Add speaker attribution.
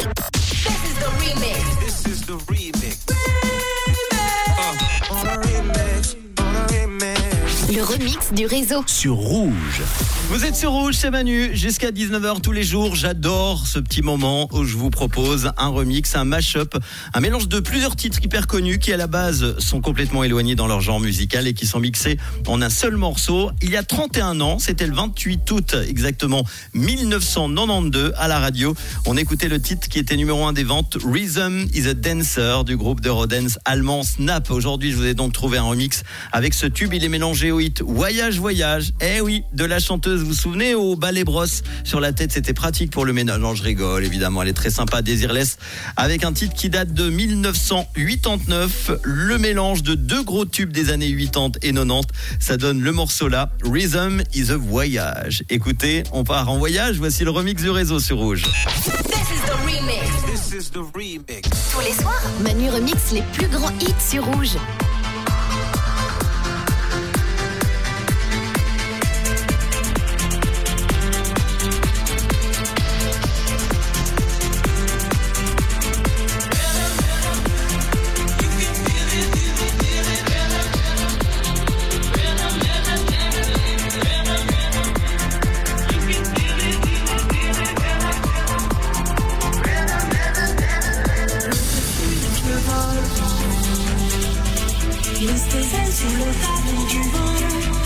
Speaker 1: This is the remix. This is the remix. Le remix du réseau.
Speaker 2: Sur Rouge.
Speaker 3: Vous êtes sur Rouge, c'est Manu. Jusqu'à 19h tous les jours, j'adore ce petit moment où je vous propose un remix, un mash-up, un mélange de plusieurs titres hyper connus qui à la base sont complètement éloignés dans leur genre musical et qui sont mixés en un seul morceau. Il y a 31 ans, c'était le 28 août exactement 1992 à la radio. On écoutait le titre qui était numéro 1 des ventes, Rhythm is a Dancer du groupe d'Eurodance allemand Snap. Aujourd'hui, je vous ai donc trouvé un remix avec ce tube. Il est mélangé au hit Voyage Voyage. Eh oui, de la chanteuse, vous vous souvenez, au balai brosse sur la tête. C'était pratique pour le ménage. Non, je rigole, évidemment. Elle est très sympa, Désirless, avec un titre qui date de 1989. Le mélange de deux gros tubes des années 80 et 90. Ça donne le morceau là, Rhythm is a Voyage. Écoutez, on part en voyage. Voici le remix du réseau sur Rouge.
Speaker 1: Tous les soirs, Manu remix les plus grands hits sur Rouge.
Speaker 4: Twisted and to look at you